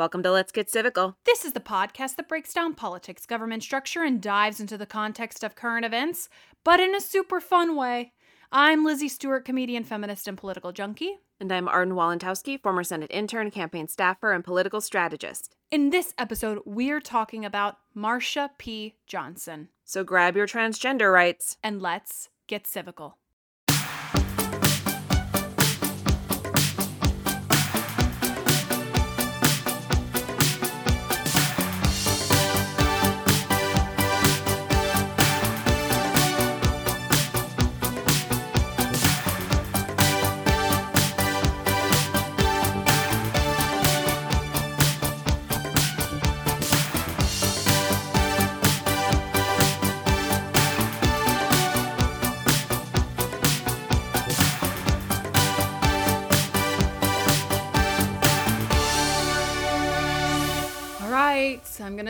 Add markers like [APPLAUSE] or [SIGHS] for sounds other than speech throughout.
welcome to Let's Get Civical. This is the podcast that breaks down politics, government structure, and dives into the context of current events, but in a super fun way. I'm Lizzie Stewart, comedian, feminist, and political junkie. And I'm Arden Walentowski, former Senate intern, campaign staffer, and political strategist. In this episode, we're talking about Marsha P. Johnson. So grab your transgender rights. And let's get civical.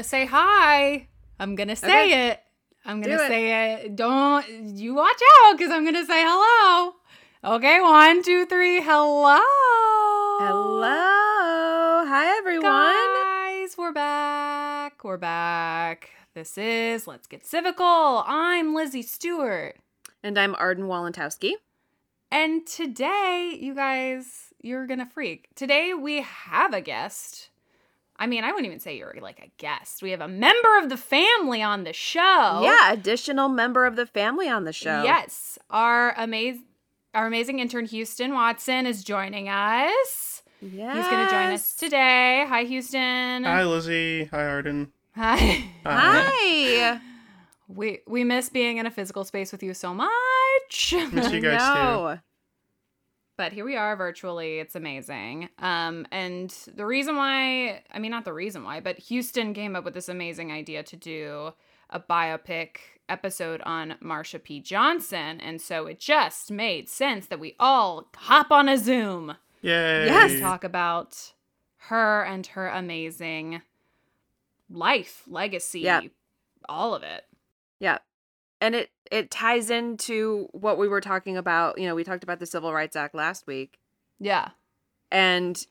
Gonna say hi. I'm gonna say Okay. it. I'm gonna Do it. say it. Don't you watch out, because I'm gonna say hello. Okay, one, two, three. Hello. Hello. Hi everyone. Guys, we're back. We're back. This is Let's Get Civical. I'm Lizzie Stewart. And I'm Arden Walentowski. And today, you guys, you're gonna freak. Today we have a guest. I mean, I wouldn't even say you're like a guest. We have a member of the family on the show. Yeah, additional member of the family on the show. Yes. Our amazing our amazing intern Houston Watson is joining us. Yes. He's gonna join us today. Hi, Houston. Hi, Lizzie. Hi, Arden. Hi. Hi. We we miss being in a physical space with you so much. Miss you [LAUGHS] guys too. No. but here we are virtually. It's amazing. Um and the reason why, I mean not the reason why, but Houston came up with this amazing idea to do a biopic episode on Marsha P. Johnson, and so it just made sense that we all hop on a Zoom Yay. Yes. to talk about her and her amazing life, legacy, Yeah. all of it. Yeah. And it it ties into what we were talking about. You know, we talked about the Civil Rights Act last week. Yeah. and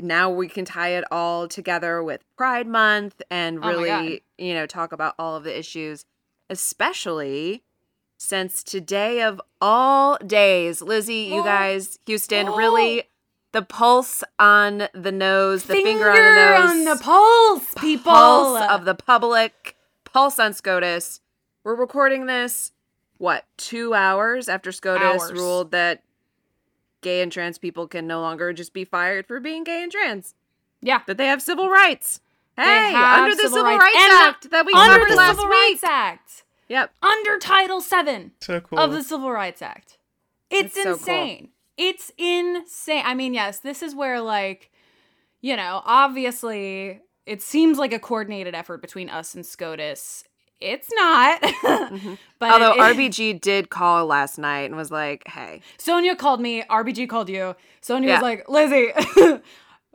now we can tie it all together with Pride Month and Oh really, you know, talk about all of the issues, especially since today of all days, Lizzie, you Oh. guys, Houston, Oh. really the pulse on the nose, the finger, on the nose, on the pulse, people. pulse of the public, pulse on SCOTUS. We're recording this, what, two hours after SCOTUS Hours. ruled that gay and trans people can no longer just be fired for being gay and trans, yeah. that they have civil rights. Hey, under the civil Civil rights. Rights, And the- Act that we under covered the last Civil week. Rights Act, Yep. under Title VII So cool. of the Civil Rights Act. It's That's so cool. insane. It's insane. I mean, yes, this is where like, you know, obviously it seems like a coordinated effort between us and SCOTUS. It's not. Mm-hmm. [LAUGHS] but Although it- RBG did call last night and was like, hey, Sonia called me, RBG called you. Sonia Yeah. was like, Lizzie, [LAUGHS]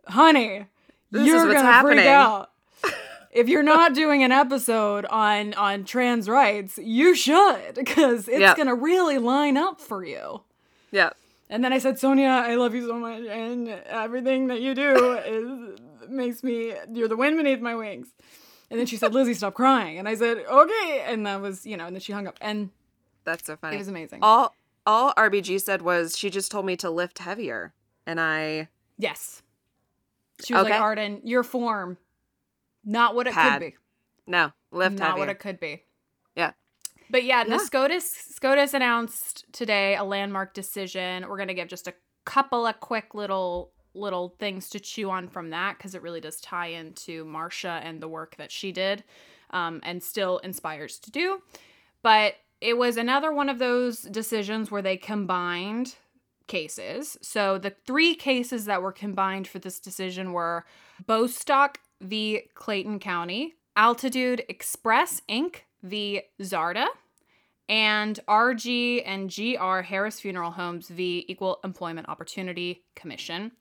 honey, This you're gonna freak out. if you're not doing an episode on on trans rights, you should because it's Yep. gonna really line up for you. Yeah. And then I said, Sonia, I love you so much, and everything that you do [LAUGHS] is makes me. You're the wind beneath my wings. And then she said, Lizzie, stop crying. And I said, okay. And that was, you know, and then she hung up, and That's so funny. it was amazing. all all RBG said was she just told me to lift heavier. And I yes. She was Okay. like, Arden, your form, not what it Pad. could be. no, lift not heavier. what it could be. Yeah. But yeah, the Yeah. SCOTUS SCOTUS announced today a landmark decision. We're gonna give just a couple of quick little little things to chew on from that because it really does tie into Marsha and the work that she did, um, and still inspires to do. But it was another one of those decisions where they combined cases. So the three cases that were combined for this decision were Bostock v. Clayton County, Altitude Express Inc. v. Zarda, and RG and GR Harris Funeral Homes v. Equal Employment Opportunity Commission.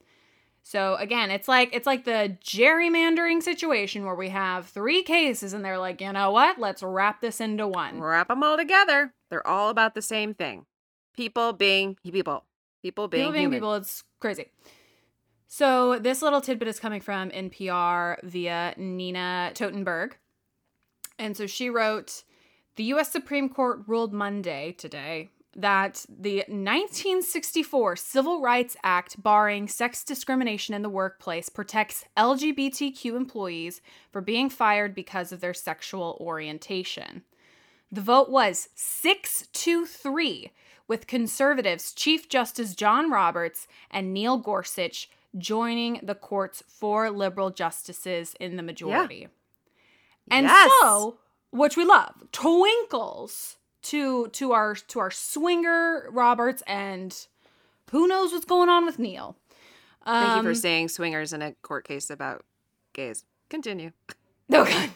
So again, it's like it's like the gerrymandering situation where we have three cases and they're like, you know what? Let's wrap this into one. Wrap them all together. They're all about the same thing. People being people. People being people being human. people, it's crazy. So this little tidbit is coming from NPR via Nina Totenberg. And so she wrote The US Supreme Court ruled Monday today that the 1964 Civil Rights Act barring sex discrimination in the workplace protects LGBTQ employees for being fired because of their sexual orientation. The vote was 6 to 3, with conservatives Chief Justice John Roberts and Neil Gorsuch joining the court's four liberal justices in the majority. And Yes. so, which we love, twinkles to to our to our swinger Roberts and who knows what's going on with Neil. Thank you for Um, saying swingers in a court case about gays. Continue. [LAUGHS] Okay.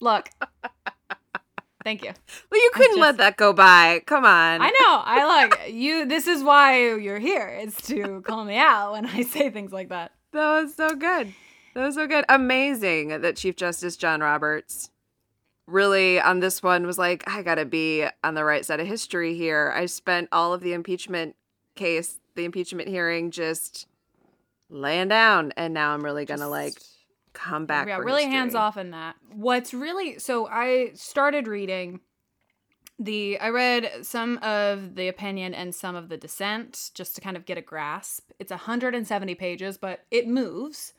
Look. [LAUGHS] Thank you. Well, you couldn't let that go by. Come on. I know. I like you. This is why you're here. It's to call me out when I say things like that. That was so good. That was so good. Amazing that Chief Justice John Roberts really on this one was like, I gotta be on the right side of history here. I spent all of the impeachment case, the impeachment hearing, just laying down, and now I'm really gonna like come back. yeah, really history. hands off in that. What's really so I started reading the I read some of the opinion and some of the dissent just to kind of get a grasp. It's 170 pages, but it moves.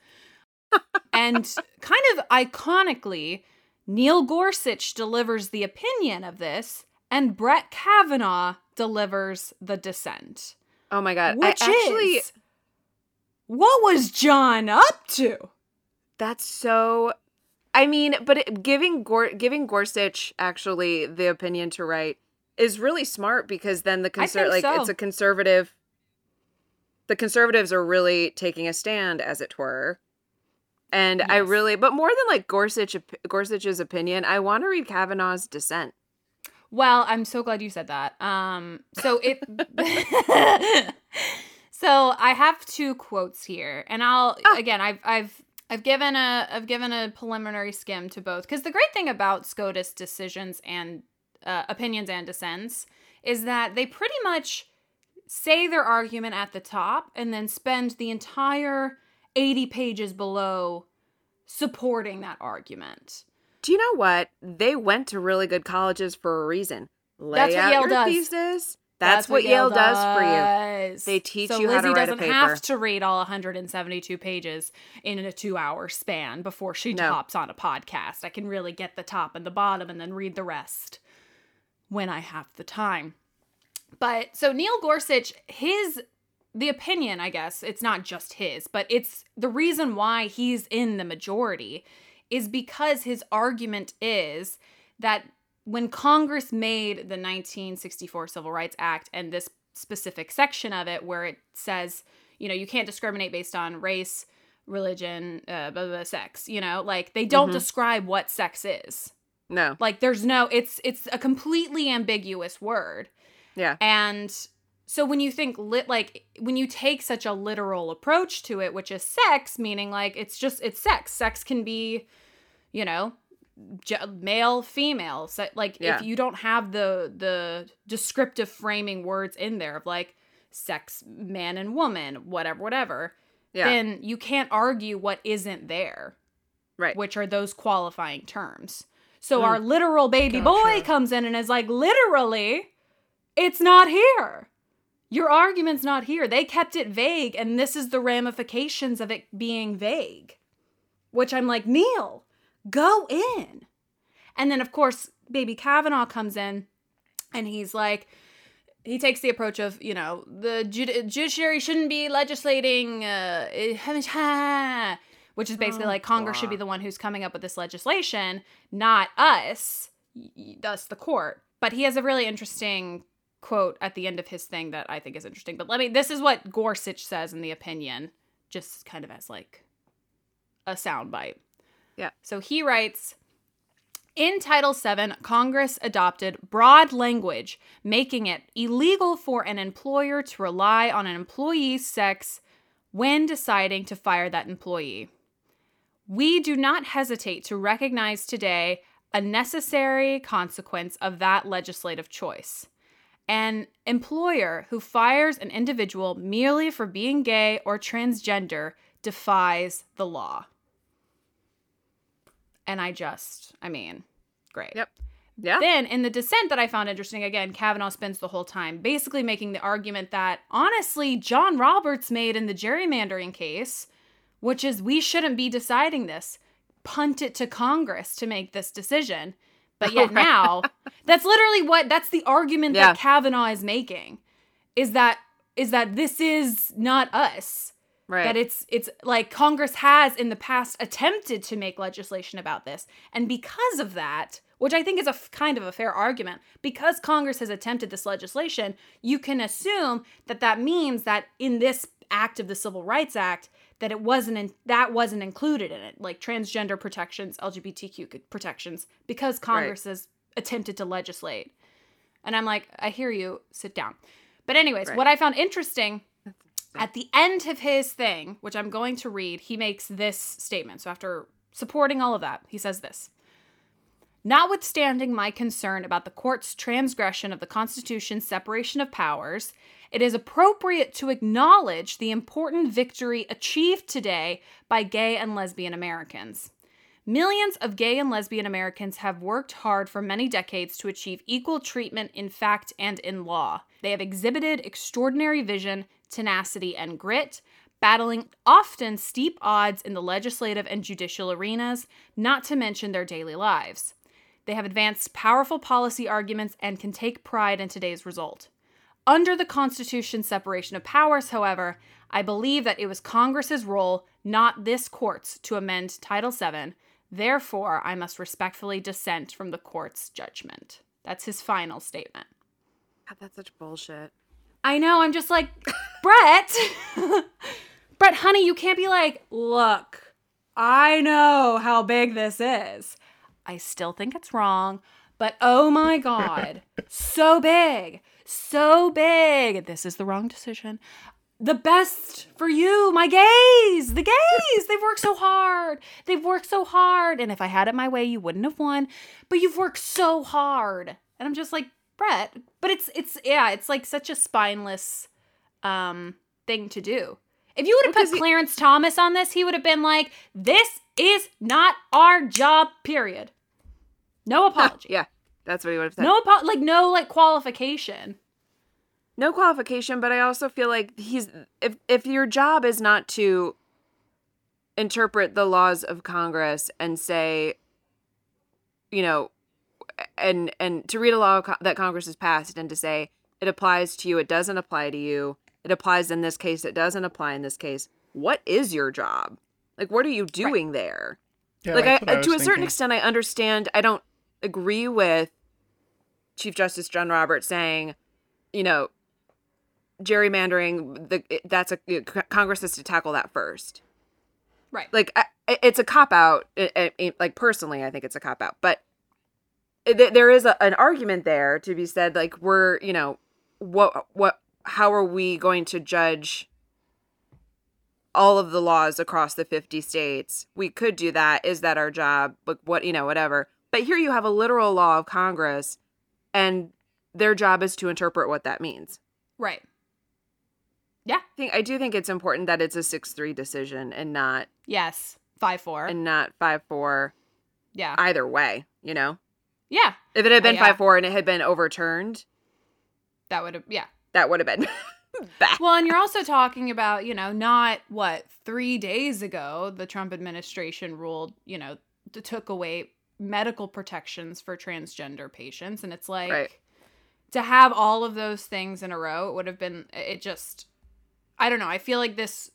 [LAUGHS] and kind of iconically, Neil Gorsuch delivers the opinion of this, and Brett Kavanaugh delivers the dissent. Oh my god! Which I actually is what was John up to? That's so. I mean, but it, giving Gor- giving Gorsuch actually the opinion to write is really smart because then the conser- like so. it's a conservative. The conservatives are really taking a stand, as it were, and I really, but more than like Gorsuch Gorsuch's opinion, I want to read Kavanaugh's dissent. Well, I'm so glad you said that. Um, so it. [LAUGHS] [LAUGHS] so I have two quotes here, and I'll again. I've I've I've given a I've given a preliminary skim to both because the great thing about SCOTUS decisions and uh, opinions and dissents is that they pretty much say their argument at the top and then spend the entire 80 pages below supporting that argument. Do you know what? They went to really good colleges for a reason. Lay That's what out Yale your does. thesis. That's, what, Yale does for you. They teach so you how Lizzie to write a paper. doesn't have to read all 172 pages in a two-hour span before she No. hops on a podcast. I can really get the top and the bottom and then read the rest when I have the time. But so Neil Gorsuch, his the opinion, I guess, it's not just his, but it's the reason why he's in the majority is because his argument is that when Congress made the 1964 Civil Rights Act and this specific section of it where it says, you know, you can't discriminate based on race, religion, uh, blah, blah, blah, sex, you know, like they don't Mhm. describe what sex is. No. Like there's no it's it's a completely ambiguous word. Yeah. And so when you think lit like when you take such a literal approach to it, which is sex, meaning like it's just it's sex. Sex can be you know, j- male, female. So, like Yeah. if you don't have the the descriptive framing words in there of like sex, man and woman, whatever, whatever, Yeah. then you can't argue what isn't there right. which are those qualifying terms. So Mm. our literal baby boy comes in and is like, literally, it's not here. Your argument's not here. They kept it vague, and this is the ramifications of it being vague. Which I'm like, Neil, go in. And then, of course, baby Kavanaugh comes in and he's like, he takes the approach of, you know, the judi- judiciary shouldn't be legislating, uh, [LAUGHS] which is basically Oh, like Congress should be the one who's coming up with this legislation, not us, thus the court. But he has a really interesting quote at the end of his thing that I think is interesting. But let me, this is what Gorsuch says in the opinion, just kind of as like a soundbite. Yeah. So he writes, in Title VII, Congress adopted broad language, making it illegal for an employer to rely on an employee's sex when deciding to fire that employee. We do not hesitate to recognize today a necessary consequence of that legislative choice. An employer who fires an individual merely for being gay or transgender defies the law. And I just, I mean, great. Yep. Yeah. Then in the dissent that I found interesting, again, Kavanaugh spends the whole time basically making the argument that honestly, John Roberts made in the gerrymandering case, which is we shouldn't be deciding this. Punt it to Congress to make this decision. But [LAUGHS] yet now, that's literally what that's the argument Yeah. that Kavanaugh is making. Is that is that this is not us right. that it's it's like Congress has in the past attempted to make legislation about this and because of that which I think is a f- kind of a fair argument because Congress has attempted this legislation you can assume that that means that in this act of the Civil Rights Act that it wasn't in, that wasn't included in it like transgender protections LGBTQ protections because Congress has attempted to legislate and I'm like I hear you sit down but anyways Right. what I found interesting at the end of his thing, which I'm going to read, he makes this statement. So after supporting all of that, he says this. Notwithstanding my concern about the court's transgression of the Constitution's separation of powers, it is appropriate to acknowledge the important victory achieved today by gay and lesbian Americans. Millions of gay and lesbian Americans have worked hard for many decades to achieve equal treatment in fact and in law. They have exhibited extraordinary vision, tenacity, and grit, battling often steep odds in the legislative and judicial arenas, not to mention their daily lives. They have advanced powerful policy arguments and can take pride in today's result. Under the Constitution's separation of powers, however, I believe that it was Congress's role, not this court's, to amend Title VII. Therefore, I must respectfully dissent from the court's judgment. That's his final statement. God, that's such bullshit. I know, I'm just like, [LAUGHS] Brett, [LAUGHS] Brett, honey, you can't be like, look, I know how big this is. I still think it's wrong, but oh my God, so big, so big. This is the wrong decision. The best for you, my gays, the gays. They've worked so hard. They've worked so hard. And if I had it my way, you wouldn't have won. But you've worked so hard. And I'm just like, Brett, but it's it's yeah, it's like such a spineless um thing to do. If you would have put he- Clarence Thomas on this, he would have been like, "This is not our job." Period. No [LAUGHS] apology. Yeah, that's what he would have said. No apo- like no like qualification. no qualification but i also feel like he's if if your job is not to interpret the laws of congress and say you know and and to read a law that congress has passed and to say it applies to you it doesn't apply to you it applies in this case it doesn't apply in this case what is your job like what are you doing there Yeah, like I, I to a certain thinking. extent i understand i don't agree with chief justice john roberts saying you know gerrymandering the that's a congress has to tackle that first Right. like I, it's a cop out like personally i think it's a cop out but th- there is a, an argument there to be said like we're you know what what how are we going to judge all of the laws across the 50 states. We could do that. Is that our job? But what, you know, whatever. But here you have a literal law of Congress and their job is to interpret what that means. Right. Yeah. I think I do think it's important that it's a 6-3 decision and not Yes. Five four. and not 5-4 yeah. either way, you know. yeah. If it had been Uh, yeah. 5-4 and it had been overturned, That would have. Yeah. that would have been [LAUGHS] bad. Well, and you're also talking about, you know, not what three days ago the Trump administration ruled, you know, took away medical protections for transgender patients, and it's like Right. to have all of those things in a row, it would have been. It just, I don't know. I feel like this.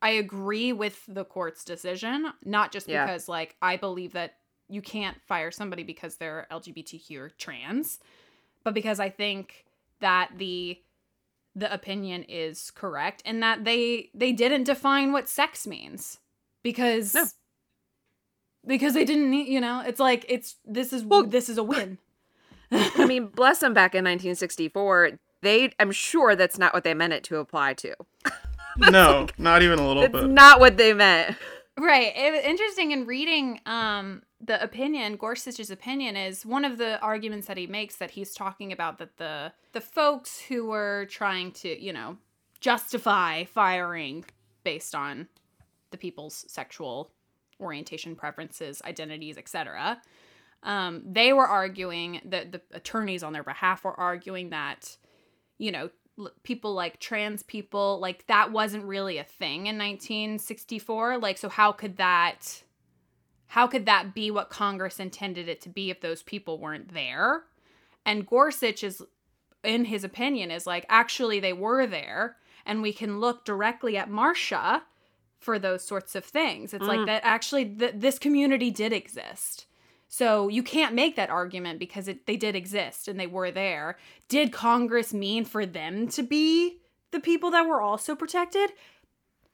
I agree with the court's decision, not just Yeah. because like I believe that you can't fire somebody because they're LGBTQ or trans, but because I think that the the opinion is correct and that they they didn't define what sex means because No. Because they didn't need you know it's like it's this is Well- this is a win I mean, [LAUGHS] bless them back in 1964. They, I'm sure that's not what they meant it to apply to. [LAUGHS] no, not even a little It's bit. not what they meant. Right. It was interesting in reading um the opinion, Gorsuch's opinion is one of the arguments that he makes that he's talking about that the the folks who were trying to, you know, justify firing based on the people's sexual orientation, preferences, identities, etc. Um, they were arguing that the attorneys on their behalf were arguing that, you know, people like trans people, like that wasn't really a thing in 1964. Like, so how could that, how could that be what Congress intended it to be if those people weren't there? And Gorsuch is, in his opinion, is like, actually, they were there. And we can look directly at Marsha for those sorts of things. It's like Mm. that actually, th- this community did exist. So you can't make that argument because it, they did exist and they were there. Did Congress mean for them to be the people that were also protected?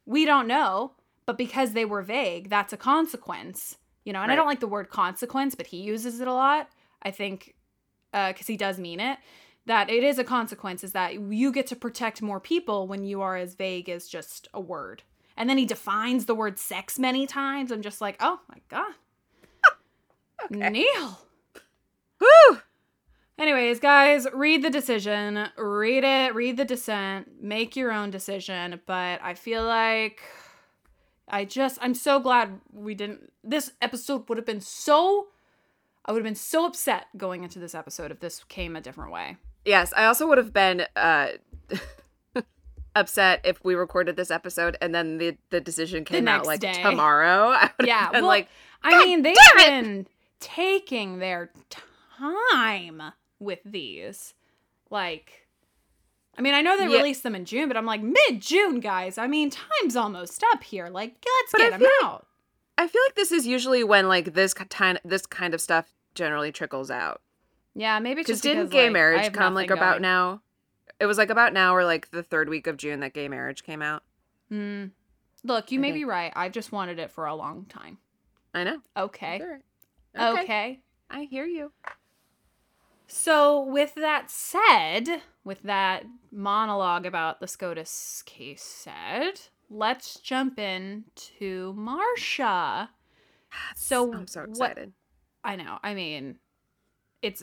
We don't know, but because they were vague, that's a consequence. You know, and I don't like the word consequence, but he uses it a lot. I think because he does mean it. That it is a consequence is that you get to protect more people when you are as vague as just a word. And then he defines the word sex many times. I'm just like, oh my god. [LAUGHS] Neil. Woo! Anyways, guys, read the decision, read it, read the dissent, make your own decision. But I feel like I just, I'm so glad we didn't. This episode would have been so, I would have been so upset going into this episode if this came a different way. Yes, I also would have been uh, [LAUGHS] upset if we recorded this episode and then the, the decision came out like day. tomorrow. [LAUGHS] I Yeah, well, like, I mean, they've been taking their time with these. Like, I mean, I know they Yeah. released them in June, but I'm like, mid June, guys. I mean, time's almost up here. Like, let's But I get them feel like- out. I feel like this is usually when like this kind this kind of stuff generally trickles out. Yeah, maybe Because just didn't gay like, marriage come like about going. now? It was like about now or like the third week of June that gay marriage came out. Hmm. Look, you I may think. be right. I've just wanted it for a long time. I know. Okay. Sure. Okay. I hear you. So, with that said, with that monologue about the SCOTUS case said, let's jump in to Marsha. [SIGHS] So, I'm so what- excited. I know. I mean, it's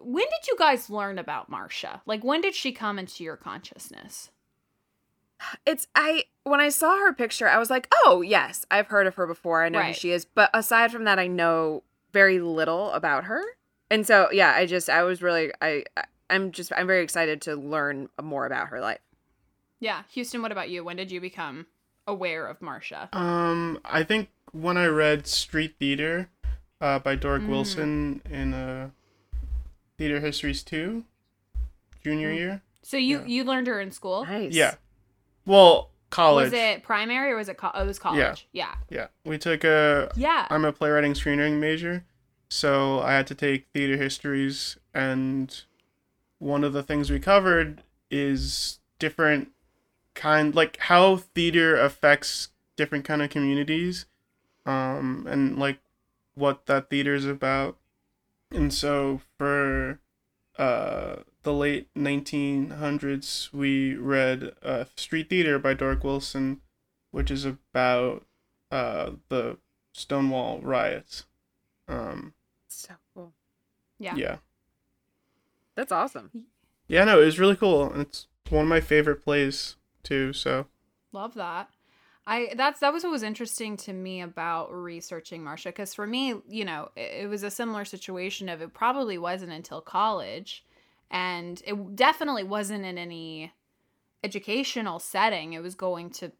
when did you guys learn about Marsha? Like, when did she come into your consciousness? It's I when I saw her picture, I was like, "Oh, yes, I've heard of her before. I know who she is." But aside from that, I know very little about her. And so, yeah, I just I was really I I- I'm just I'm very excited to learn more about her life. Yeah, Houston. What about you? When did you become aware of Marsha? Um, I think when I read Street Theater, uh, by Doric Mm. Wilson in uh, Theater Histories two, junior Mm. year. So you Yeah. you learned her in school. Nice. Yeah. Well, college. Was it primary or was it? Co- oh, it was college. Yeah. Yeah, we took a. Yeah. I'm a playwriting screenwriting major, so I had to take theater histories, and one of the things we covered is different kind, like how theater affects different kind of communities, um, and like what that theater is about. And so for uh, the late 1900s, we read uh, Street Theater by Doric Wilson, which is about uh, the Stonewall riots. Um, So cool. Yeah. yeah. That's awesome. Yeah, no, it was really cool. and It's one of my favorite plays too. So Love that. I that's that was what was interesting to me about researching Marsha because for me, you know, it, it was a similar situation of it probably wasn't until college, and it definitely wasn't in any educational setting. It was going to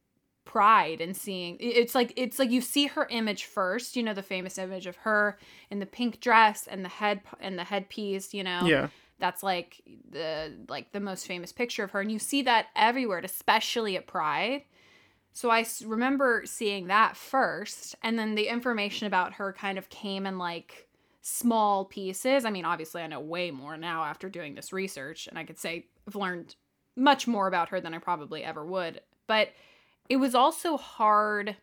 pride and seeing it's like it's like you see her image first you know the famous image of her in the pink dress and the head and the headpiece you know? Yeah, that's like the like the most famous picture of her and you see that everywhere especially at pride so I remember seeing that first and then the information about her kind of came in like small pieces. I mean obviously i know way more now after doing this research and i could say i've learned much more about her than i probably ever would. But it was also hard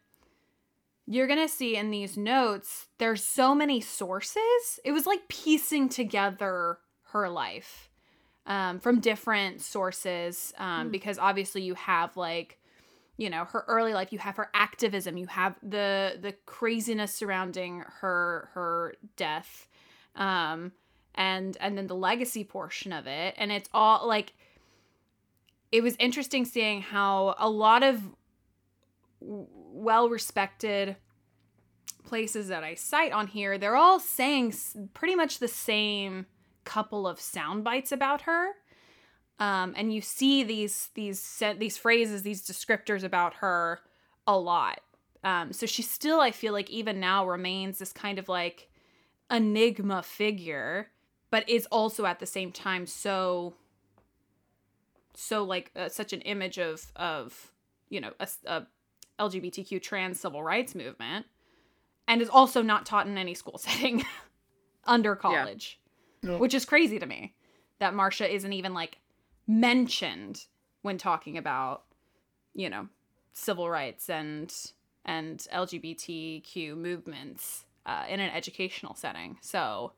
you're going to see in these notes there's so many sources. It was like piecing together her life um, from different sources um, because obviously you have like you know her early life you have her activism you have the the craziness surrounding her her death um and and then the legacy portion of it and it's all like it was interesting seeing how a lot of well respected places that I cite on here, they're all saying pretty much the same couple of sound bites about her. Um, and you see these these se- these phrases, these descriptors about her a lot. Um, so she still, I feel like, even now remains this kind of like enigma figure, but is also at the same time so so like uh, such an image of of you know a, a LGBTQ trans civil rights movement, and is also not taught in any school [LAUGHS] setting under college, No. which is crazy to me that Marsha isn't even like mentioned when talking about you know civil rights and and LGBTQ movements uh, in an educational setting. So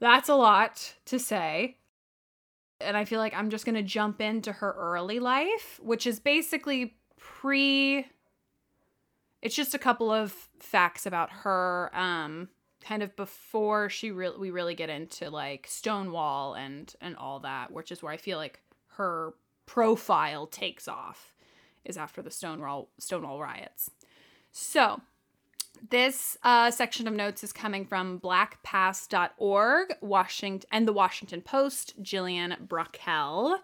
that's a lot to say. And I feel like I'm just going to jump into her early life, which is basically pre it's just a couple of facts about her um kind of before she really we really get into like Stonewall and and all that, which is where I feel like her profile takes off is after the Stonewall Stonewall riots. So, this uh, section of notes is coming from blackpast.org, Washington, and the Washington Post, Gillian Brockell.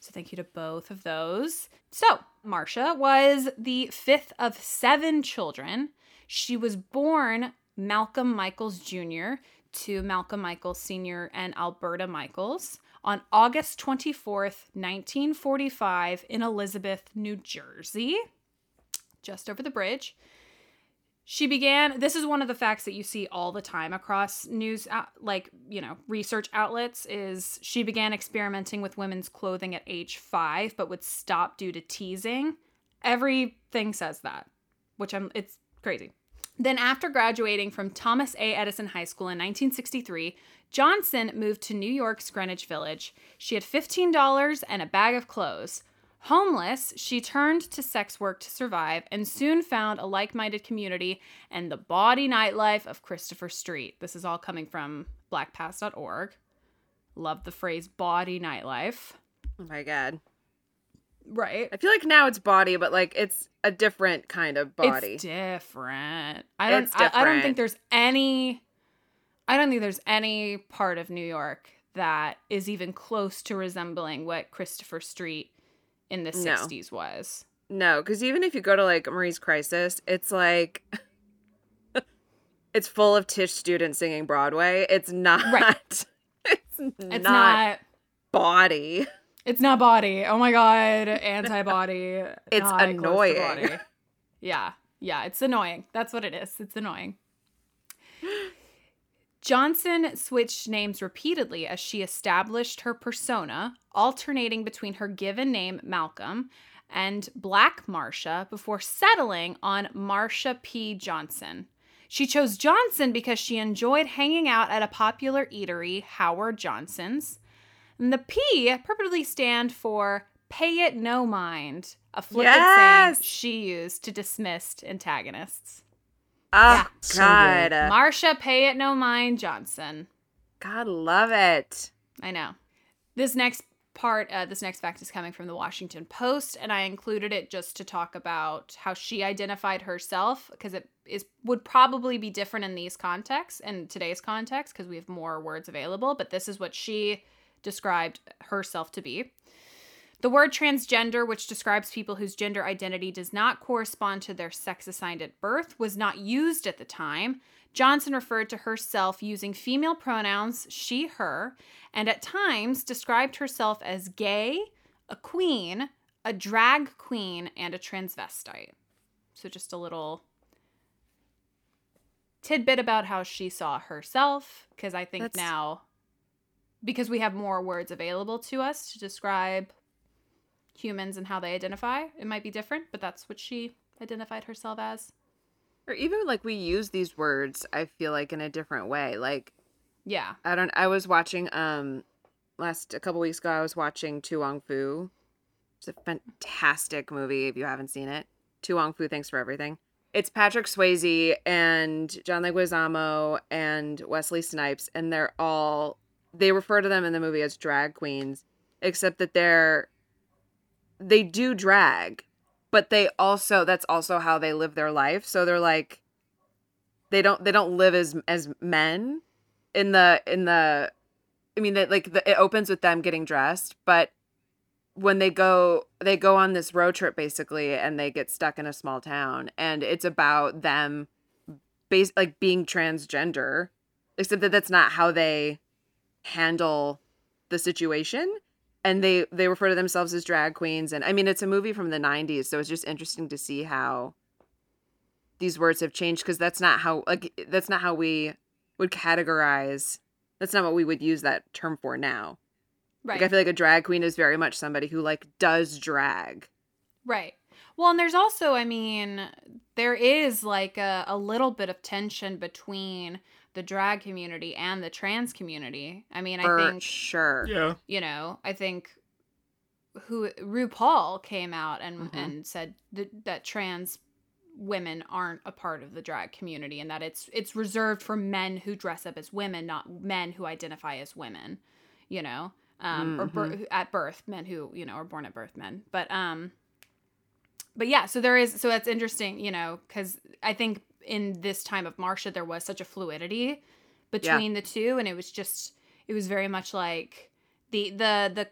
So thank you to both of those. So, Marsha was the fifth of seven children. She was born Malcolm Michaels Jr. to Malcolm Michaels Sr. and Alberta Michaels on August 24th, 1945, in Elizabeth, New Jersey, just over the bridge. She began, this is one of the facts that you see all the time across news, out, like, you know, research outlets, is she began experimenting with women's clothing at age five, but would stop due to teasing. Everything says that, which I'm, it's crazy. Then, after graduating from Thomas A. Edison High School in 1963, Johnson moved to New York's Greenwich Village. She had $15 and a bag of clothes. Homeless, she turned to sex work to survive and soon found a like minded community and the bawdy nightlife of Christopher Street. This is all coming from blackpast.org. Love the phrase bawdy nightlife. Oh my god. Right. I feel like now it's body, but like it's a different kind of body. It's different. I don't It's I, I don't think there's any I don't think there's any part of New York that is even close to resembling what Christopher Street in the No. 60s was. No, because even if you go to like Marie's Crisis, it's like [LAUGHS] it's full of Tisch students singing Broadway. It's not. Right. [LAUGHS] It's, It's not, not, body. It's not body. Oh my god, anti-body. [LAUGHS] It's not close to annoying. Yeah. Yeah, it's annoying. That's what it is. It's annoying. Johnson switched names repeatedly as she established her persona, alternating between her given name, Malcolm, and Black Marsha before settling on Marsha P. Johnson. She chose Johnson because she enjoyed hanging out at a popular eatery, Howard Johnson's. And the P purportedly stand for Pay It No Mind, a flippant Yes! saying she used to dismiss antagonists. Oh So God, good. Marsha, pay it no mind, Johnson. God, love it. I know. This next part, uh, this next fact is coming from the Washington Post, and I included it just to talk about how she identified herself because it is would probably be different in these contexts and today's context because we have more words available. But this is what she described herself to be. The word transgender, which describes people whose gender identity does not correspond to their sex assigned at birth, was not used at the time. Johnson referred to herself using female pronouns, she, her, and at times described herself as gay, a queen, a drag queen, and a transvestite. So just a little tidbit about how she saw herself, because I think That's- now, because we have more words available to us to describe humans and how they identify, it might be different, but that's what she identified herself as. Or even like we use these words, I feel like in a different way. Like Yeah. I don't. I was watching um last a couple weeks ago. I was watching To Wong Foo. It's a fantastic movie if you haven't seen it. To Wong Foo, thanks for everything. It's Patrick Swayze and John Leguizamo and Wesley Snipes, and they're all they refer to them in the movie as drag queens, except that they're they do drag, but they also that's also how they live their life. So they're like they don't they don't live as as men in the in the I mean that like the, it opens with them getting dressed, but when they go they go on this road trip basically and they get stuck in a small town and it's about them base like being transgender except that that's not how they handle the situation and they they refer to themselves as drag queens and I mean it's a movie from the 90s so it's just interesting to see how these words have changed because that's not how like that's not how we would categorize that's not what we would use that term for now Right. like i feel like a drag queen is very much somebody who like does drag Right. Well, and there's also, I mean, there is like a, a little bit of tension between the drag community and the trans community. I mean, for I think, sure Yeah. you know, I think who RuPaul came out and, Mhm. and said that, that trans women aren't a part of the drag community and that it's it's reserved for men who dress up as women, not men who identify as women, you know, um, or bir- at birth, men who you know are born at birth, men. But um, but yeah, so there is so that's interesting, you know, because I think in this time of Marsha there was such a fluidity between the two, and it was just it was very much like the the the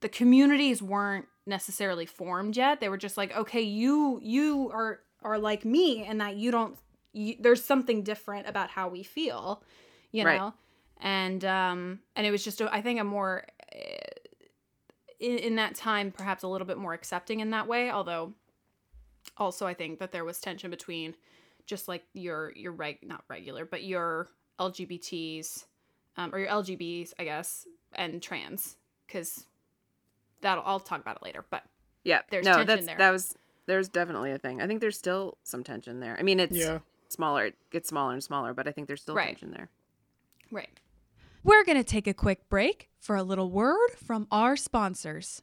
the communities weren't necessarily formed yet. They were just like, okay, you you are are like me, and that you don't. You, there's something different about how we feel, you Right. know, and um and it was just a, I think a more eh, in, in that time perhaps a little bit more accepting in that way. Although also I think that there was tension between just like your your reg not regular but your LGBTs um, or your LGBs I guess and trans because that'll I'll talk about it later. But yeah There's no tension that's there. that was there's definitely a thing i think there's still some tension there i mean it's Yeah. smaller it gets smaller and smaller but i think there's still Right. tension there right. We're going to take a quick break for a little word from our sponsors.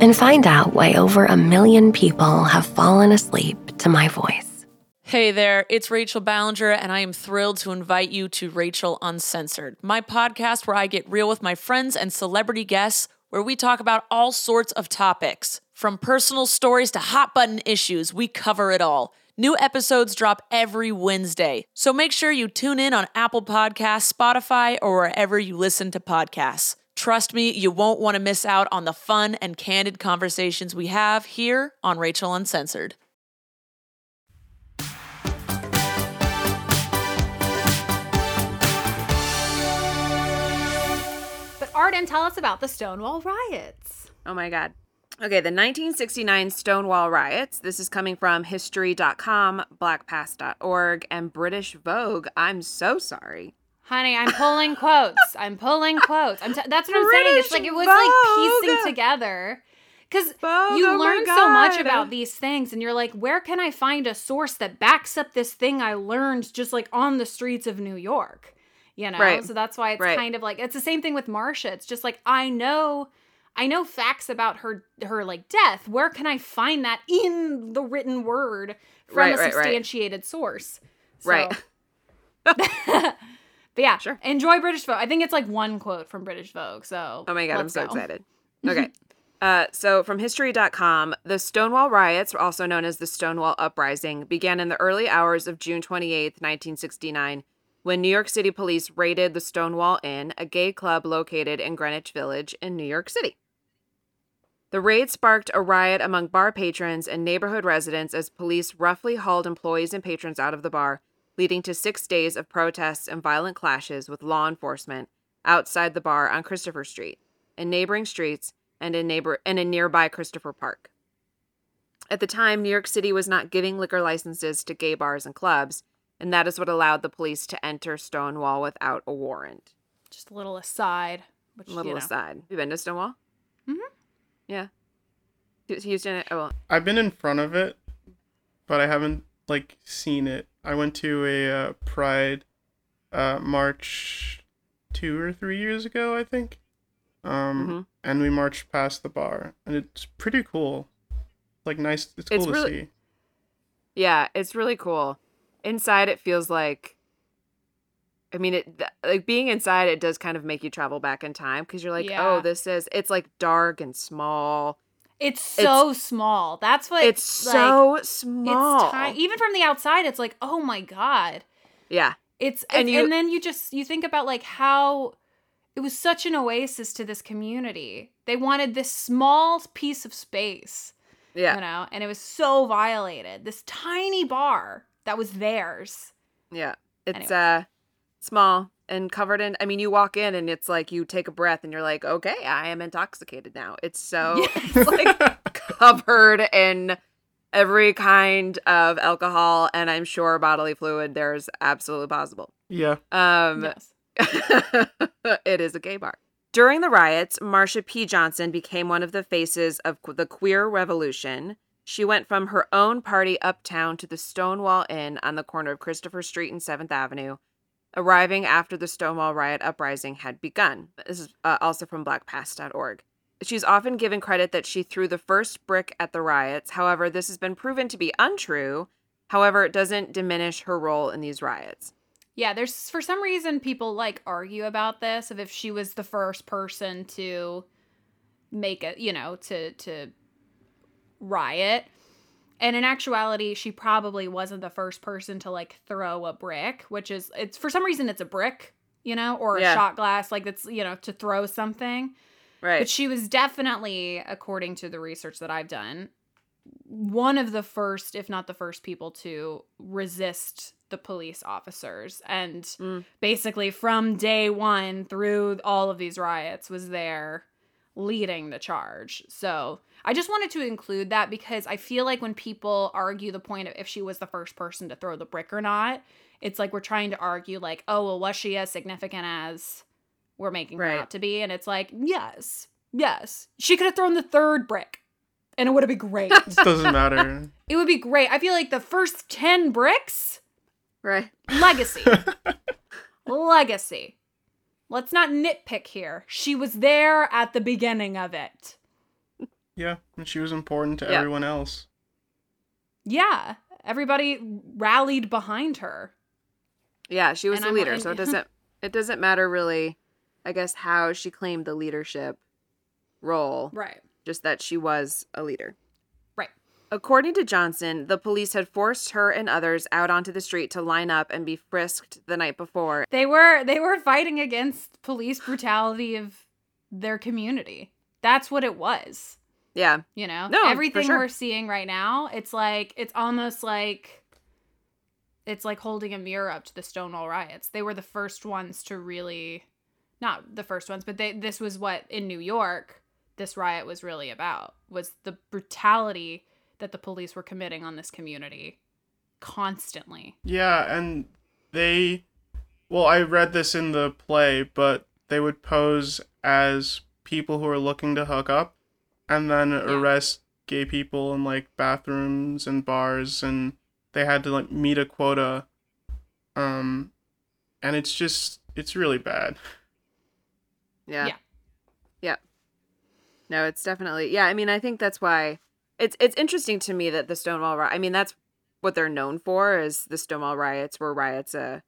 and find out why over a million people have fallen asleep to my voice. Hey there, it's Rachel Ballinger, and I am thrilled to invite you to Rachel Uncensored, my podcast where I get real with my friends and celebrity guests, where we talk about all sorts of topics. From personal stories to hot button issues, we cover it all. New episodes drop every Wednesday, so make sure you tune in on Apple Podcasts, Spotify, or wherever you listen to podcasts. Trust me, you won't want to miss out on the fun and candid conversations we have here on Rachel Uncensored. But Arden, tell us about the Stonewall riots. Oh my God. Okay, the 1969 Stonewall riots. This is coming from history.com, blackpast.org, and British Vogue. I'm so sorry. Honey, I'm pulling [LAUGHS] quotes. I'm pulling quotes. I'm t- that's what I'm saying. It's like it was like piecing together. Because you oh learn so much about these things, and you're like, where can I find a source that backs up this thing I learned just like on the streets of New York? You know? Right. So that's why it's Right. kind of like it's the same thing with Marsha. It's just like I know I know facts about her her like death. Where can I find that in the written word from Right, a substantiated source? So- Right. [LAUGHS] [LAUGHS] but yeah, Sure. Enjoy British Vogue. I think it's like one quote from British Vogue. So Oh my God, I'm so go. excited. [LAUGHS] Okay. Uh, so, from history.com, the Stonewall riots, also known as the Stonewall Uprising, began in the early hours of June 28, 1969, when New York City police raided the Stonewall Inn, a gay club located in Greenwich Village in New York City. The raid sparked a riot among bar patrons and neighborhood residents as police roughly hauled employees and patrons out of the bar, leading to six days of protests and violent clashes with law enforcement outside the bar on Christopher Street, in neighboring streets, and in neighbor and in nearby Christopher Park. At the time, New York City was not giving liquor licenses to gay bars and clubs, and that is what allowed the police to enter Stonewall without a warrant. Just a little aside. Which, Little you know. aside. You been to Stonewall? Mm-hmm. Yeah. Hu- Houston. Oh, well, I've been in front of it, but I haven't like seen it. I went to a uh, Pride uh, march two or three years ago, I think. Um, Mhm. and we marched past the bar, and it's pretty cool. Like nice, it's cool It's to really- see. Yeah, it's really cool. Inside, it feels like. I mean, it like being inside. It does kind of make you travel back in time because you're like, Yeah. oh, this is. It's like dark and small. It's so small. That's what It's like, so small. It's tiny. Even from the outside, it's like, oh my god. Yeah, It's And and, you- and then you just you think about like how it was such an oasis to this community. They wanted this small piece of space, yeah, you know, and it was so violated. This tiny bar that was theirs. yeah. It's Anyway. uh small and covered in. I mean, you walk in and it's like you take a breath and you're like, okay, I am intoxicated now. It's so it's like [LAUGHS] covered in every kind of alcohol and I'm sure bodily fluid. There's absolutely possible. Yeah. Um, yes. [LAUGHS] it is a gay bar. During the riots, Marsha P. Johnson became one of the faces of the queer revolution. She went from her own party uptown to the Stonewall Inn on the corner of Christopher Street and 7th Avenue, arriving after the Stonewall riot uprising had begun. This is uh, also from blackpast.org. She's often given credit that she threw the first brick at the riots. However, this has been proven to be untrue. However, it doesn't diminish her role in these riots. Yeah, there's for some reason people like argue about this of if she was the first person to make it, you know, to to riot. And in actuality, she probably wasn't the first person to like throw a brick, which is it's for some reason it's a brick, you know, or a Yeah. shot glass like that's, you know, to throw something. Right. But she was definitely, according to the research that I've done, one of the first, if not the first people to resist the police officers. And Mm. basically, from day one through all of these riots, was there leading the charge. So I just wanted to include that because I feel like when people argue the point of if she was the first person to throw the brick or not, it's like we're trying to argue, like, oh, well, was she as significant as we're making her out to be? And it's like, yes, yes. She could have thrown the third brick and it would have been great. [LAUGHS] It doesn't matter. [LAUGHS] it would be great. I feel like the first 10 bricks, right. legacy. [LAUGHS] legacy. Let's not nitpick here. She was there at the beginning of it. Yeah, and she was important to Yeah. everyone else. Yeah. Everybody rallied behind her. Yeah, she was And the I'm- leader, and- so it doesn't it doesn't matter really, I guess, how she claimed the leadership role, Right. just that she was a leader. Right. According to Johnson, the police had forced her and others out onto the street to line up and be frisked the night before. They were they were fighting against police brutality of their community. That's what it was. Yeah, You know? No, for Everything sure. we're seeing right now, it's like it's almost like it's like holding a mirror up to the Stonewall riots. They were the first ones to really not the first ones, but they this was what in New York this riot was really about was the brutality that the police were committing on this community constantly. Yeah, and they well, I read this in the play, but they would pose as people who are looking to hook up and then arrest gay people in like bathrooms and bars and they had to like meet a quota um and it's just it's really bad Yeah. Yeah. Yeah. No, it's definitely yeah. I mean, I think that's why it's it's interesting to me that the Stonewall riot. I mean, that's what they're known for is the Stonewall riots were riots uh,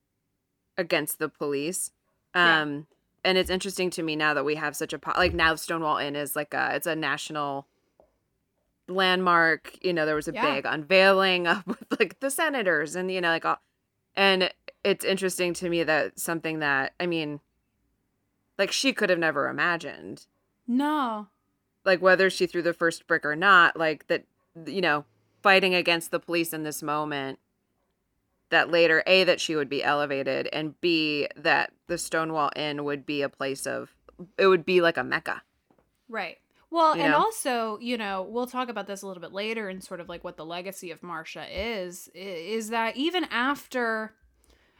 against the police. Yeah. Um, and it's interesting to me now that we have such a po- like now Stonewall Inn is like a it's a national landmark. You know, there was a Yeah. big unveiling of [LAUGHS] with like the senators and you know like all, and it's interesting to me that something that I mean, like she could have never imagined No. like whether she threw the first brick or not like that you know fighting against the police in this moment that later a that she would be elevated and b that the stonewall inn would be a place of it would be like a mecca Right. Well, You and know? also, you know, we'll talk about this a little bit later and sort of like what the legacy of Marsha is is that even after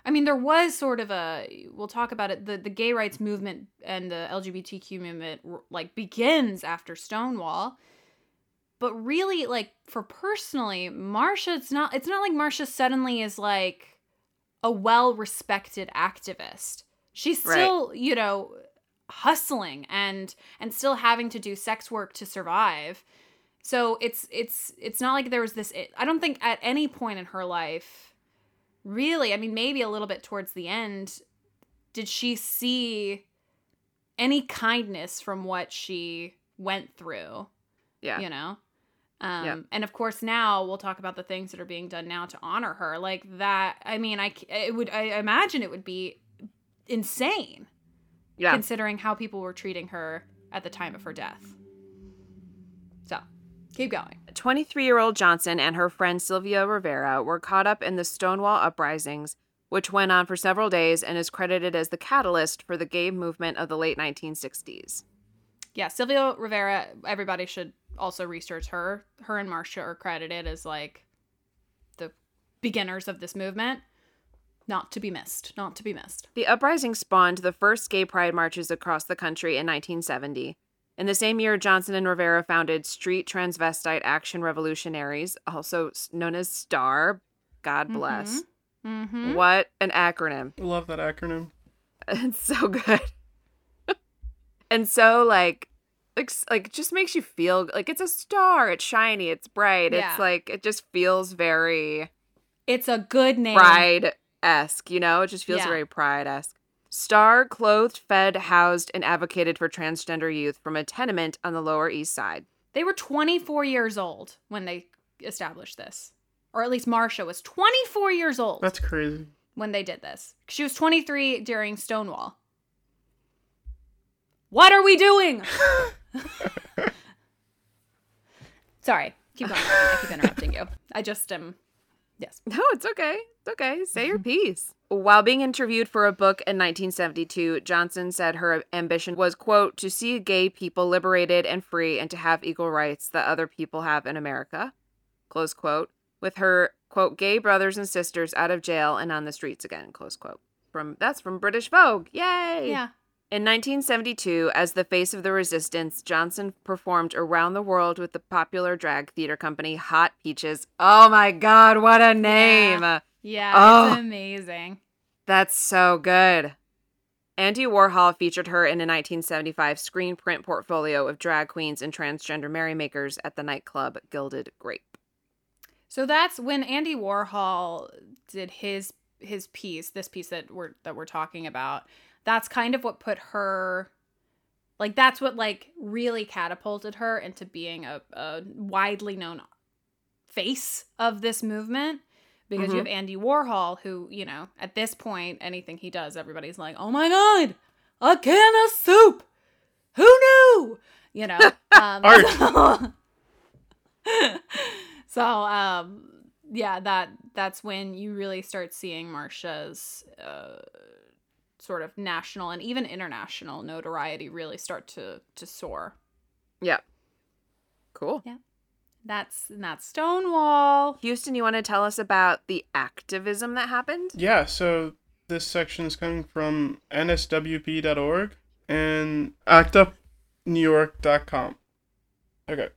I mean, there was sort of a we'll talk about it the the gay rights movement and the LGBTQ movement like begins after Stonewall. But really like for personally, Marsha it's not it's not like Marsha suddenly is like a well-respected activist. She's Right. still, you know, hustling and and still having to do sex work to survive. So it's it's it's not like there was this I don't think at any point in her life really, I mean maybe a little bit towards the end did she see any kindness from what she went through, yeah you know? Um, Yep. and of course now we'll talk about the things that are being done now to honor her like that i mean I it would i imagine it would be insane yeah considering how people were treating her at the time of her death. So, keep going. 23 year old Johnson and her friend Sylvia Rivera were caught up in the Stonewall uprisings, which went on for several days and is credited as the catalyst for the gay movement of the late 1960s. Yeah, Sylvia Rivera, everybody should also research her. Her and Marsha are credited as like the beginners of this movement. Not to be missed. Not to be missed. The uprising spawned the first gay pride marches across the country in 1970. In the same year, Johnson and Rivera founded Street Transvestite Action Revolutionaries, also known as STAR. God bless. Mm-hmm. What an acronym. I love that acronym. [LAUGHS] It's so good. [LAUGHS] and so like like like just makes you feel like it's a star. It's shiny, it's bright. Yeah. It's like it just feels very It's a good name. pride esque, you know? It just feels Yeah. very pride esque. Star clothed, fed, housed, and advocated for transgender youth from a tenement on the Lower East Side. They were 24 years old when they established this. Or at least Marsha was 24 years old That's crazy. when they did this. She was 23 during Stonewall. What are we doing? [LAUGHS] Sorry, keep going. I keep interrupting you. I just am. Yes. No, it's okay. It's okay. Say your piece. While being interviewed for a book in 1972, Johnson said her ambition was, quote, to see gay people liberated and free and to have equal rights that other people have in America, close quote, with her, quote, gay brothers and sisters out of jail and on the streets again, close quote. From That's from British Vogue. Yay! Yeah. In 1972, as the face of the resistance, Johnson performed around the world with the popular drag theater company Hot Peaches. Oh my God, what a name! Yeah. Oh. Amazing. That's so good. Andy Warhol featured her in a 1975 screen print portfolio of drag queens and transgender merrymakers at the nightclub Gilded Grape. So that's when Andy Warhol did his his piece, this piece that we're that we're talking about. That's kind of what put her like that's what like really catapulted her into being a, a widely known face of this movement because you have Andy Warhol who, you know, at this point anything he does everybody's like, "Oh my god, a can of soup. Who knew?" You know. [LAUGHS] Um, Art. [LAUGHS] so um yeah that that's when you really start seeing marsha's uh sort of national and even international notoriety really start to to soar. Yep. Cool. Yeah. That's that's Stonewall. Houston, you want to tell us about the activism that happened? Yeah, so this section is coming from nswp.org and actupnewyork.com. Okay.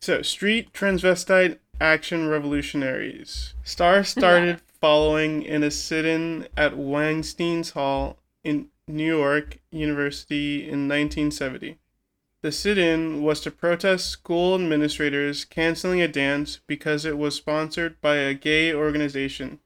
So, Street Transvestite Action Revolutionaries. Star started following in a sit in at Weinstein's Hall in New York University in 1970. The sit in was to protest school administrators canceling a dance because it was sponsored by a gay organization.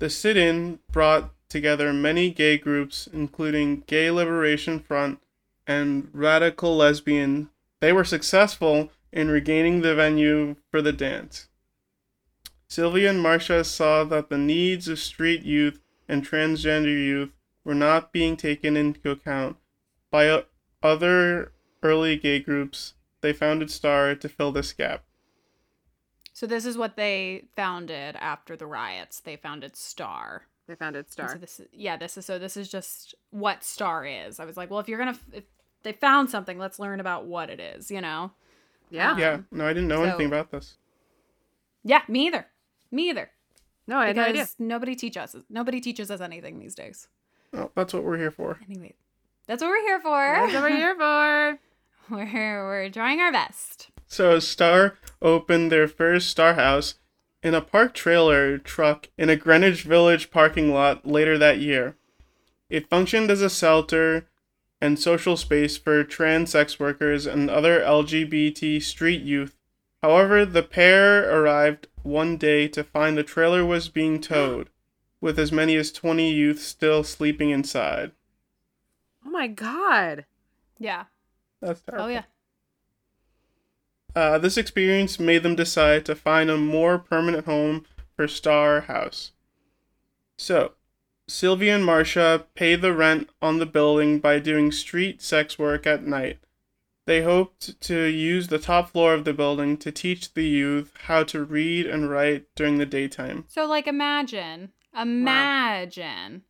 The sit in brought together many gay groups, including Gay Liberation Front and Radical Lesbian. They were successful in regaining the venue for the dance. Sylvia and Marsha saw that the needs of street youth and transgender youth were not being taken into account by other early gay groups. They founded STAR to fill this gap. So this is what they founded after the riots. They founded Star. They founded Star. So this is yeah, this is so this is just what Star is. I was like, well, if you're gonna if they found something, let's learn about what it is. You know? yeah. Um, yeah, no, I didn't know So- anything about this. Yeah, me either. Me either. No, I had no idea. Nobody teach us. Nobody teaches us anything these days. Oh, that's what we're here for. Anyway, that's what we're here for. That's what we're here for. [LAUGHS] We're we're trying our best. So Star opened their first Star House in a park trailer truck in a Greenwich Village parking lot later that year. It functioned as a shelter and social space for trans sex workers and other LGBT street youth. However, the pair arrived one day to find the trailer was being towed, with as many as 20 youths still sleeping inside. Oh my god. Yeah. That's terrible. Oh yeah. Uh, this experience made them decide to find a more permanent home for Star House. So, Sylvia and Marsha pay the rent on the building by doing street sex work at night. They hoped to use the top floor of the building to teach the youth how to read and write during the daytime. So like imagine, imagine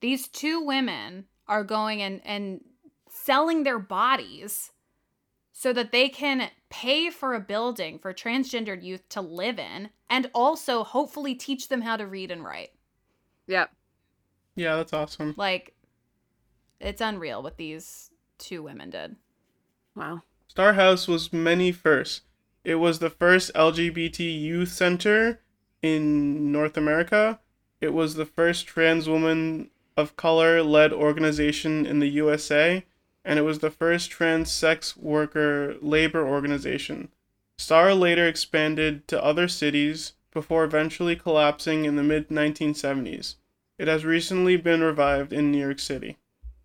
these two women are going and and selling their bodies so that they can pay for a building for transgendered youth to live in and also hopefully teach them how to read and write. Yep. Yeah, that's awesome. Like it's unreal what these two women did. Wow. Star House was many firsts. It was the first LGBT youth center in North America. It was the first trans woman of color led organization in the USA, and it was the first trans sex worker labor organization. Star later expanded to other cities before eventually collapsing in the mid 1970s. It has recently been revived in New York City.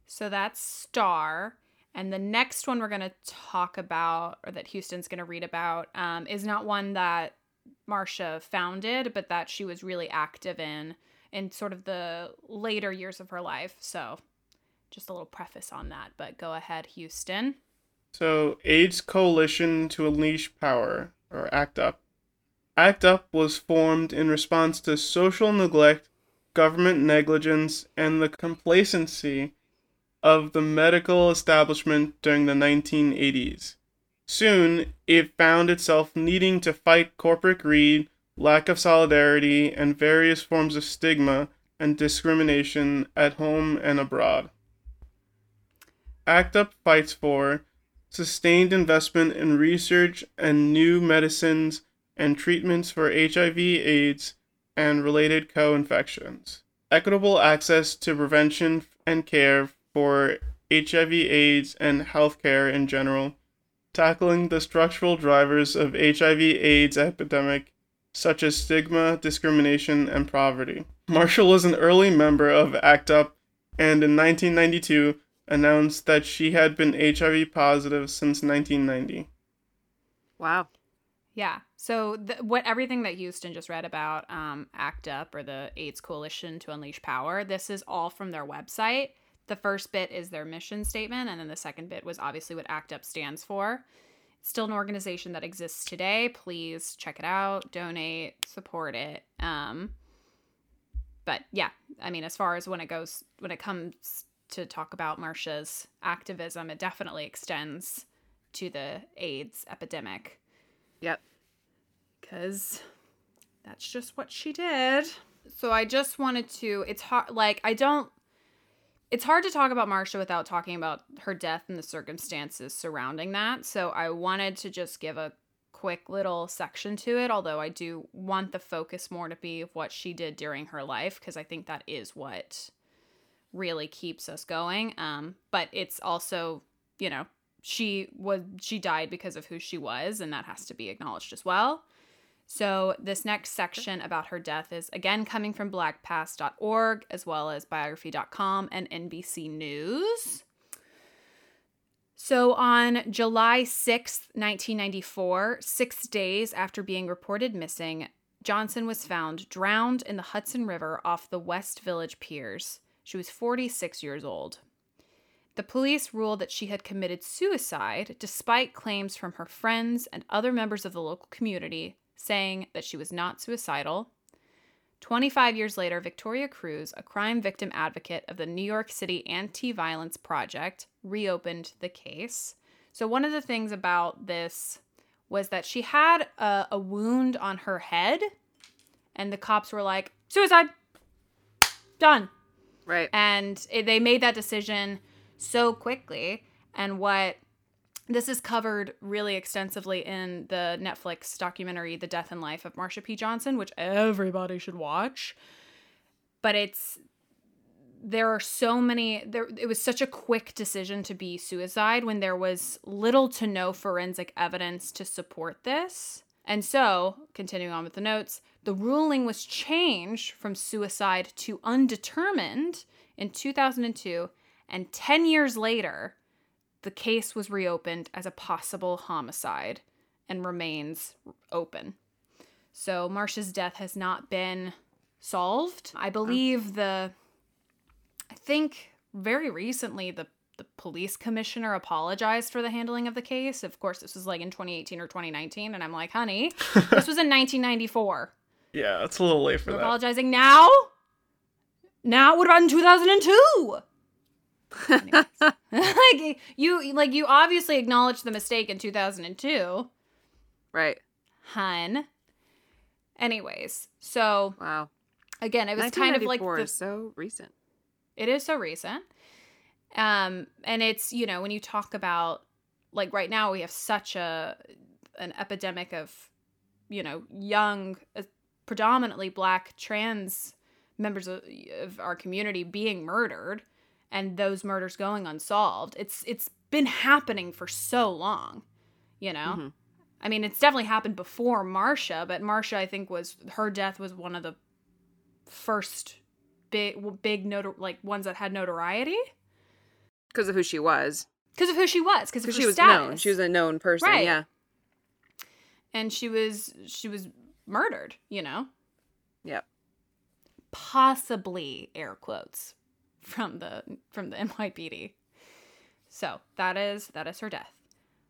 So that's Star. And the next one we're going to talk about, or that Houston's going to read about, um, is not one that Marsha founded, but that she was really active in in sort of the later years of her life. So just a little preface on that. But go ahead, Houston. So, AIDS Coalition to Unleash Power, or ACT UP. ACT UP was formed in response to social neglect, government negligence, and the complacency of the medical establishment during the 1980s. Soon, it found itself needing to fight corporate greed, lack of solidarity, and various forms of stigma and discrimination at home and abroad. ACT UP fights for sustained investment in research and new medicines and treatments for HIV, AIDS, and related co infections, equitable access to prevention and care for HIV, AIDS, and healthcare in general, tackling the structural drivers of HIV, AIDS epidemic, such as stigma, discrimination, and poverty. Marshall was an early member of ACT UP and in 1992 announced that she had been HIV positive since 1990. Wow. Yeah. So the, what everything that Houston just read about um, ACT UP or the AIDS Coalition to Unleash Power, this is all from their website. The first bit is their mission statement, and then the second bit was obviously what ACT UP stands for. It's still an organization that exists today. Please check it out, donate, support it. Um, but yeah, I mean, as far as when it goes, when it comes to talk about Marsha's activism, it definitely extends to the AIDS epidemic. Yep. Because that's just what she did. So I just wanted to, it's hard, like, I don't, it's hard to talk about Marsha without talking about her death and the circumstances surrounding that. So I wanted to just give a quick little section to it, although I do want the focus more to be what she did during her life, because I think that is what really keeps us going. Um, but it's also, you know, she was she died because of who she was, and that has to be acknowledged as well. So this next section about her death is again coming from blackpast.org as well as biography.com and NBC News. So on July 6th, 1994, 6 days after being reported missing, Johnson was found drowned in the Hudson River off the West Village piers. She was 46 years old. The police ruled that she had committed suicide despite claims from her friends and other members of the local community saying that she was not suicidal. 25 years later, Victoria Cruz, a crime victim advocate of the New York City Anti Violence Project, reopened the case. So, one of the things about this was that she had a, a wound on her head, and the cops were like, suicide, done. Right. And it, they made that decision so quickly. And what this is covered really extensively in the Netflix documentary The Death and Life of Marsha P. Johnson, which everybody should watch. But it's there are so many there it was such a quick decision to be suicide when there was little to no forensic evidence to support this. And so, continuing on with the notes, the ruling was changed from suicide to undetermined in 2002, and 10 years later, the case was reopened as a possible homicide and remains open. So Marsha's death has not been solved. I believe the I think very recently the the police commissioner apologized for the handling of the case. Of course, this was like in 2018 or 2019 and I'm like, "Honey, [LAUGHS] this was in 1994." Yeah, it's a little late for You're that. apologizing now? Now it would have been 2002. [LAUGHS] Like you like you obviously acknowledged the mistake in 2002 Right. hun anyways so Wow. again it was kind of like 1994 the, so recent. it is so recent um and it's you know when you talk about like right now we have such a an epidemic of you know young uh, predominantly black trans members of, of our community being murdered and those murders going unsolved it's it's been happening for so long you know Mhm. i mean it's definitely happened before marsha but marsha i think was her death was one of the first big big notor- like ones that had notoriety Because of who she was. because of who she was because Because she was status. known. She was a known person. Right. Yeah. and she was she was murdered you know Yep. possibly air quotes from the from the [LAUGHS] NYPD. So that is that is her death.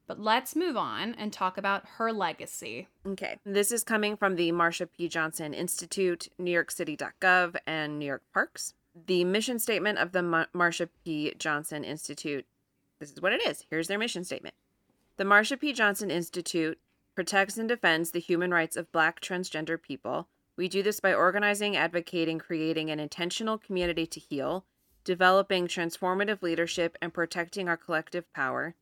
But let's move on and talk about her legacy. Okay. This is coming from the Marsha P. Johnson Institute, NewYorkCity.gov, and New York Parks. The mission statement of the Ma- Marsha P. Johnson Institute. This is what it is. Here's their mission statement. The Marsha P. Johnson Institute protects and defends the human rights of Black transgender people. We do this by organizing, advocating, creating an intentional community to heal, developing transformative leadership, and protecting our collective power.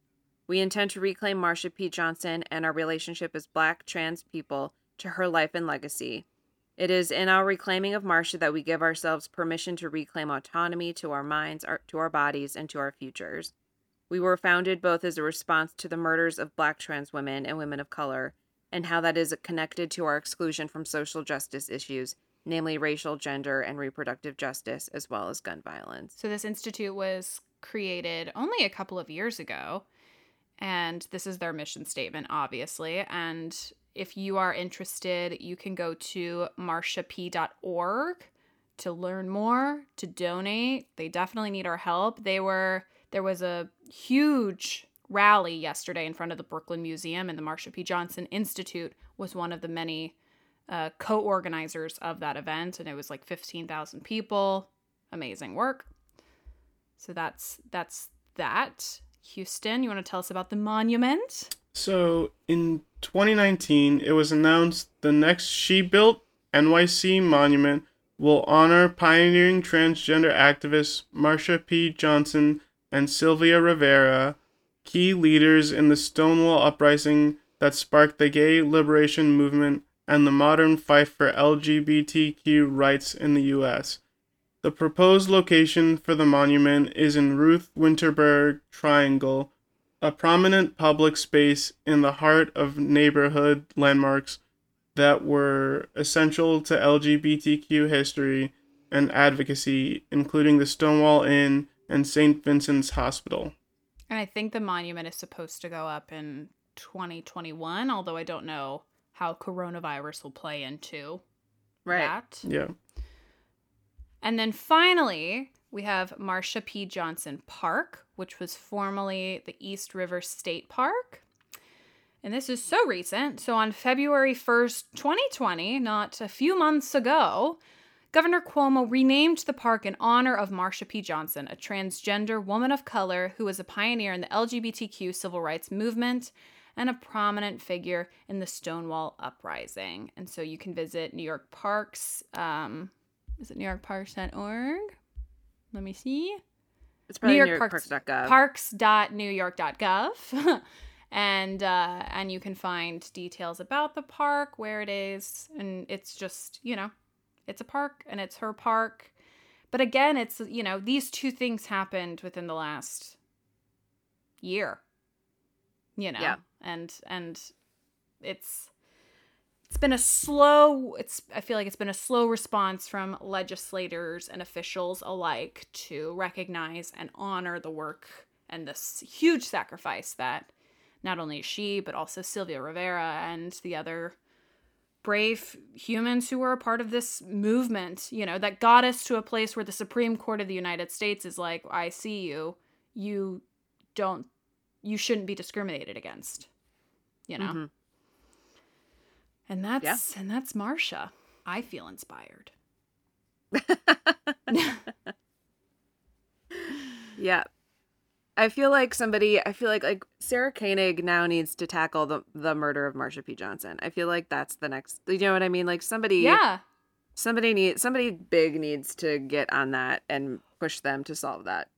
We intend to reclaim Marsha P. Johnson and our relationship as Black trans people to her life and legacy. It is in our reclaiming of Marsha that we give ourselves permission to reclaim autonomy to our minds, our, to our bodies, and to our futures. We were founded both as a response to the murders of Black trans women and women of color, and how that is connected to our exclusion from social justice issues, namely racial, gender, and reproductive justice, as well as gun violence. So this institute was created only a couple of years ago and this is their mission statement obviously. And if you are interested you can go to marshap.org to learn more to donate. They definitely need our help. They were there was a huge rally yesterday in front of the brooklyn museum and the marsha p. Johnson institute was one of the many uh, co-organizers of that event, and it was like fifteen thousand people. Amazing work. So that's that's that. Houston, you want to tell us about the monument? So in 2019, it was announced the next She Built NYC monument will honor pioneering transgender activists Marsha P. Johnson and Sylvia Rivera, key leaders in the Stonewall uprising that sparked the gay liberation movement and the modern fight for LGBTQ rights in the U.S. The proposed location for the monument is in Ruth Wittenberg Triangle, a prominent public space in the heart of neighborhood landmarks that were essential to LGBTQ history and advocacy, including the Stonewall Inn and St. Vincent's Hospital. And I think the monument is supposed to go up in 2021, although I don't know how coronavirus will play into Right. that. Yeah. And then finally, we have Marsha P. Johnson Park, which was formerly the East River State Park. And this is so recent. So on February 1st, 2020, not a few months ago, Governor Cuomo renamed the park in honor of Marsha P. Johnson, a transgender woman of color who was a pioneer in the LGBTQ civil rights movement and a prominent figure in the Stonewall Uprising. And so you can visit New York Parks. Um, is it newyorkparks.org? Let me see. It's probably New York, New York Parks- Parks.gov. parks.newyork.gov [LAUGHS] and uh, and you can find details about the park where it is and it's just you know it's a park and it's her park but again it's you know these two things happened within the last year you know Yeah. And and it's it's been a slow it's i feel like it's been a slow response from legislators and officials alike to recognize and honor the work and this huge sacrifice that not only she but also sylvia rivera and the other brave humans who were a part of this movement you know that got us to a place where the supreme court of the united states is like i see you. You don't you shouldn't be discriminated against you know Mhm. and that's and that's Marsha. I feel inspired. [LAUGHS] Yeah. I feel like somebody I feel like like Sarah Koenig now needs to tackle the the murder of Marsha P. Johnson. I feel like that's the next you know what I mean? Like somebody Yeah. somebody need somebody big needs to get on that and push them to solve that.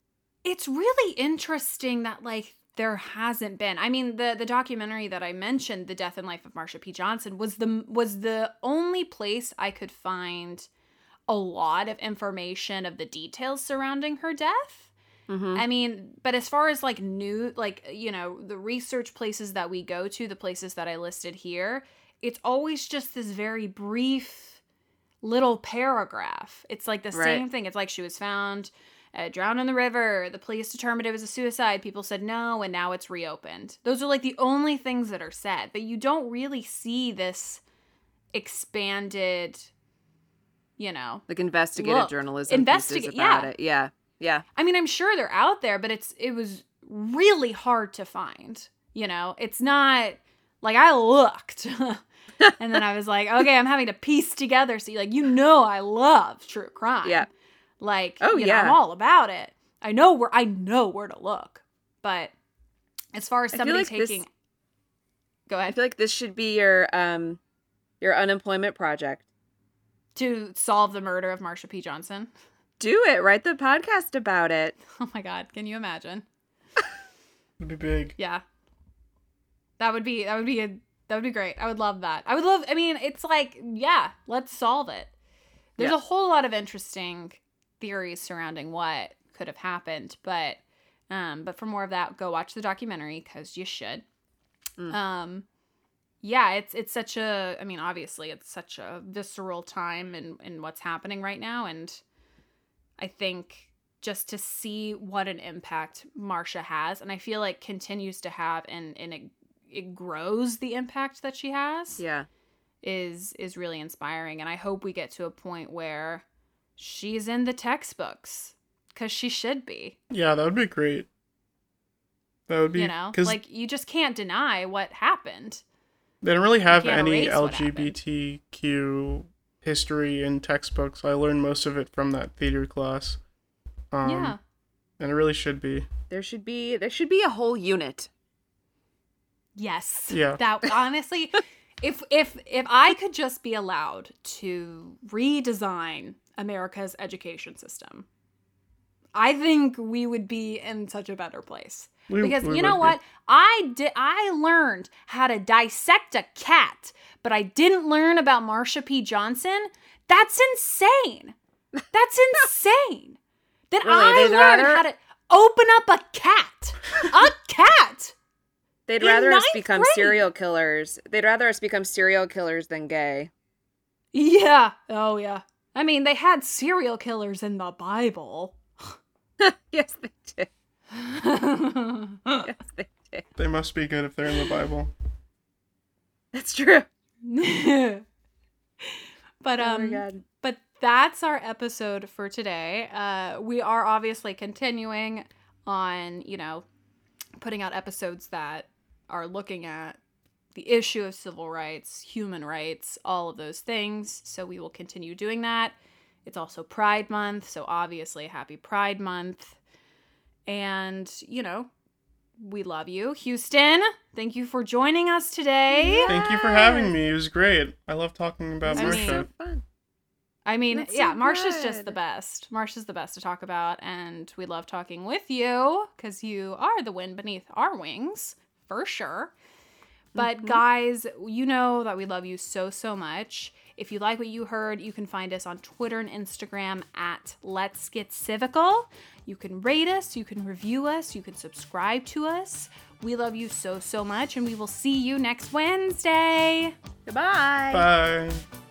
It's really interesting that like there hasn't been. I mean, the the documentary that I mentioned, The Death and Life of Marsha P. Johnson, was the was the only place I could find a lot of information of the details surrounding her death. Mhm. I mean, but as far as like new, like, you know, the research places that we go to, the places that I listed here, it's always just this very brief little paragraph. It's like the Right. same thing. It's like she was found uh, drowned in the river. The police determined it was a suicide. People said no, and now it's reopened. Those are like the only things that are said, but you don't really see this expanded, you know, Like investigative Look, journalism investigate- about yeah. it. Yeah. Yeah. I mean, I'm sure they're out there, but it's it was really hard to find. You know, it's not like I looked, [LAUGHS] and then I was like, okay, I'm having to piece together. See, like you know, I love true crime. Yeah. Like, Oh, you know, I'm all about it. I know where I know where to look, but as far as somebody like this- taking, go I ahead feel like this should be your um your unemployment project. to solve the murder of Marsha P. Johnson. Do it. Write the podcast about it. [LAUGHS] Oh my God, can you imagine? [LAUGHS] It'd be big. Yeah. That would be that would be a that would be great. I would love that. I would love I mean, it's like, yeah, let's solve it. There's Yeah. a whole lot of interesting theories surrounding what could have happened, but um but for more of that, go watch the documentary cuz you should. Mm. Um yeah, it's it's such a I mean, obviously it's such a visceral time in in what's happening right now and I think just to see what an impact Marsha has, and I feel like continues to have, and and it it grows the impact that she has. Yeah. is is really inspiring, and I hope we get to a point where she's in the textbooks because she should be. Yeah, that would be great. That would be You know, 'cause- like you just can't deny what happened. They don't really have any erase what happened. LGBTQ history in textbooks. I learned most of it from that theater class. Um, yeah. And it really should be. There should be there should be a whole unit. Yes. Yeah. [LAUGHS] That honestly, if if if I could just be allowed to redesign America's education system, I think we would be in such a better place. We- because we you know be. what? I did I learned how to dissect a cat, but I didn't learn about Marsha P. Johnson. That's insane. That's [LAUGHS] insane. That Really? I learned rather- how to open up a cat. A [LAUGHS] cat. They'd rather us become grade. serial killers. They'd rather us become serial killers than gay. Yeah. Oh, yeah. I mean, they had serial killers in the Bible. [LAUGHS] yes, they did. [LAUGHS] Yes, they did. They must be good if they're in the Bible. That's true. [LAUGHS] but Oh um God. but that's our episode for today. Uh we are obviously continuing on, you know, putting out episodes that are looking at the issue of civil rights, human rights, all of those things. So we will continue doing that. It's also Pride Month, so obviously happy Pride Month. And, you know, we love you. Houston, thank you for joining us today. Thank you for having me. It was great. I love talking about I mean- Marsha. so fun. I mean, That's so yeah, Marsha's just the good. best. Marsha's the best to talk about, and we love talking with you because you are the wind beneath our wings, for sure. But Mm-hmm. guys, you know that we love you so, so much. If you like what you heard, you can find us on Twitter and Instagram at Let's Get Civical. You can rate us, you can review us, you can subscribe to us. We love you so, so much, and we will see you next Wednesday. Goodbye. Bye.